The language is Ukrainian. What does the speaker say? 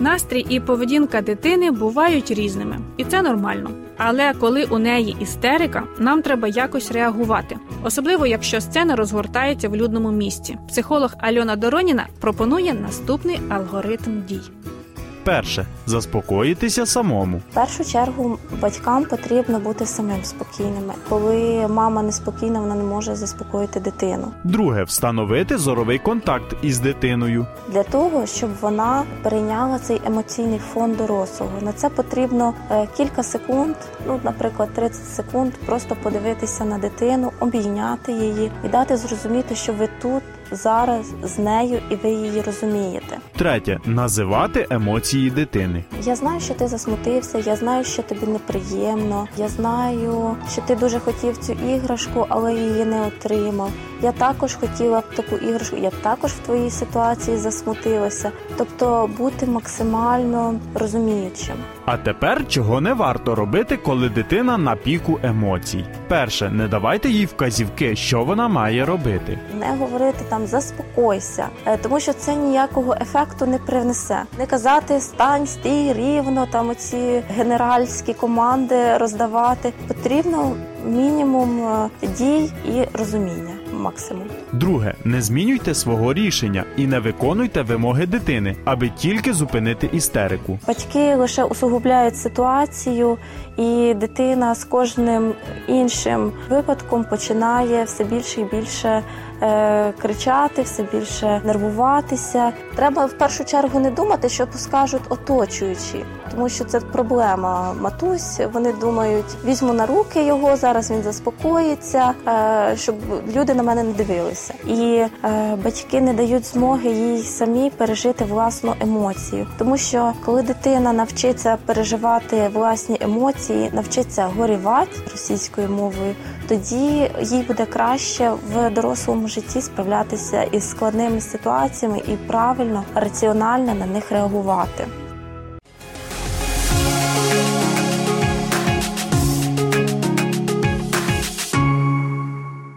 Настрій і поведінка дитини бувають різними, і це нормально. Але коли у неї істерика, нам треба якось реагувати, особливо якщо сцена розгортається в людному місці. Психолог Альона Дороніна пропонує наступний алгоритм дій. Перше заспокоїтися самому. В першу чергу батькам потрібно бути самим спокійними. Коли мама неспокійна, вона не може заспокоїти дитину. Друге встановити зоровий контакт із дитиною. Для того щоб вона перейняла цей емоційний фон дорослого. На це потрібно е, кілька секунд, ну наприклад, 30 секунд, просто подивитися на дитину, обійняти її і дати зрозуміти, що ви тут зараз з нею і ви її розумієте. Третє називати емоції дитини. Я знаю, що ти засмутився, я знаю, що тобі неприємно. Я знаю, що ти дуже хотів цю іграшку, але її не отримав. Я також хотіла б таку іграшку, я б також в твоїй ситуації засмутилася. Тобто бути максимально розуміючим. А тепер чого не варто робити, коли дитина на піку емоцій. Перше, не давайте їй вказівки, що вона має робити. Не говорити там заспокойся, е, тому що це ніякого ефекту не привнесе. Не казати стань, стій рівно, там оці генеральські команди роздавати. Потрібно мінімум е, дій і розуміння. Максимум. Друге, не змінюйте свого рішення і не виконуйте вимоги дитини, аби тільки зупинити істерику. Батьки лише усугубляють ситуацію, і дитина з кожним іншим випадком починає все більше і більше е, кричати, все більше нервуватися. Треба в першу чергу не думати, що скажуть оточуючі, тому що це проблема. Матусь вони думають, візьму на руки його зараз. Він заспокоїться, е, щоб люди на мене не дивилися, і е, батьки не дають змоги їй самі пережити власну емоцію, тому що коли дитина навчиться переживати власні емоції, навчиться горівати російською мовою, тоді їй буде краще в дорослому житті справлятися із складними ситуаціями і правильно раціонально на них реагувати.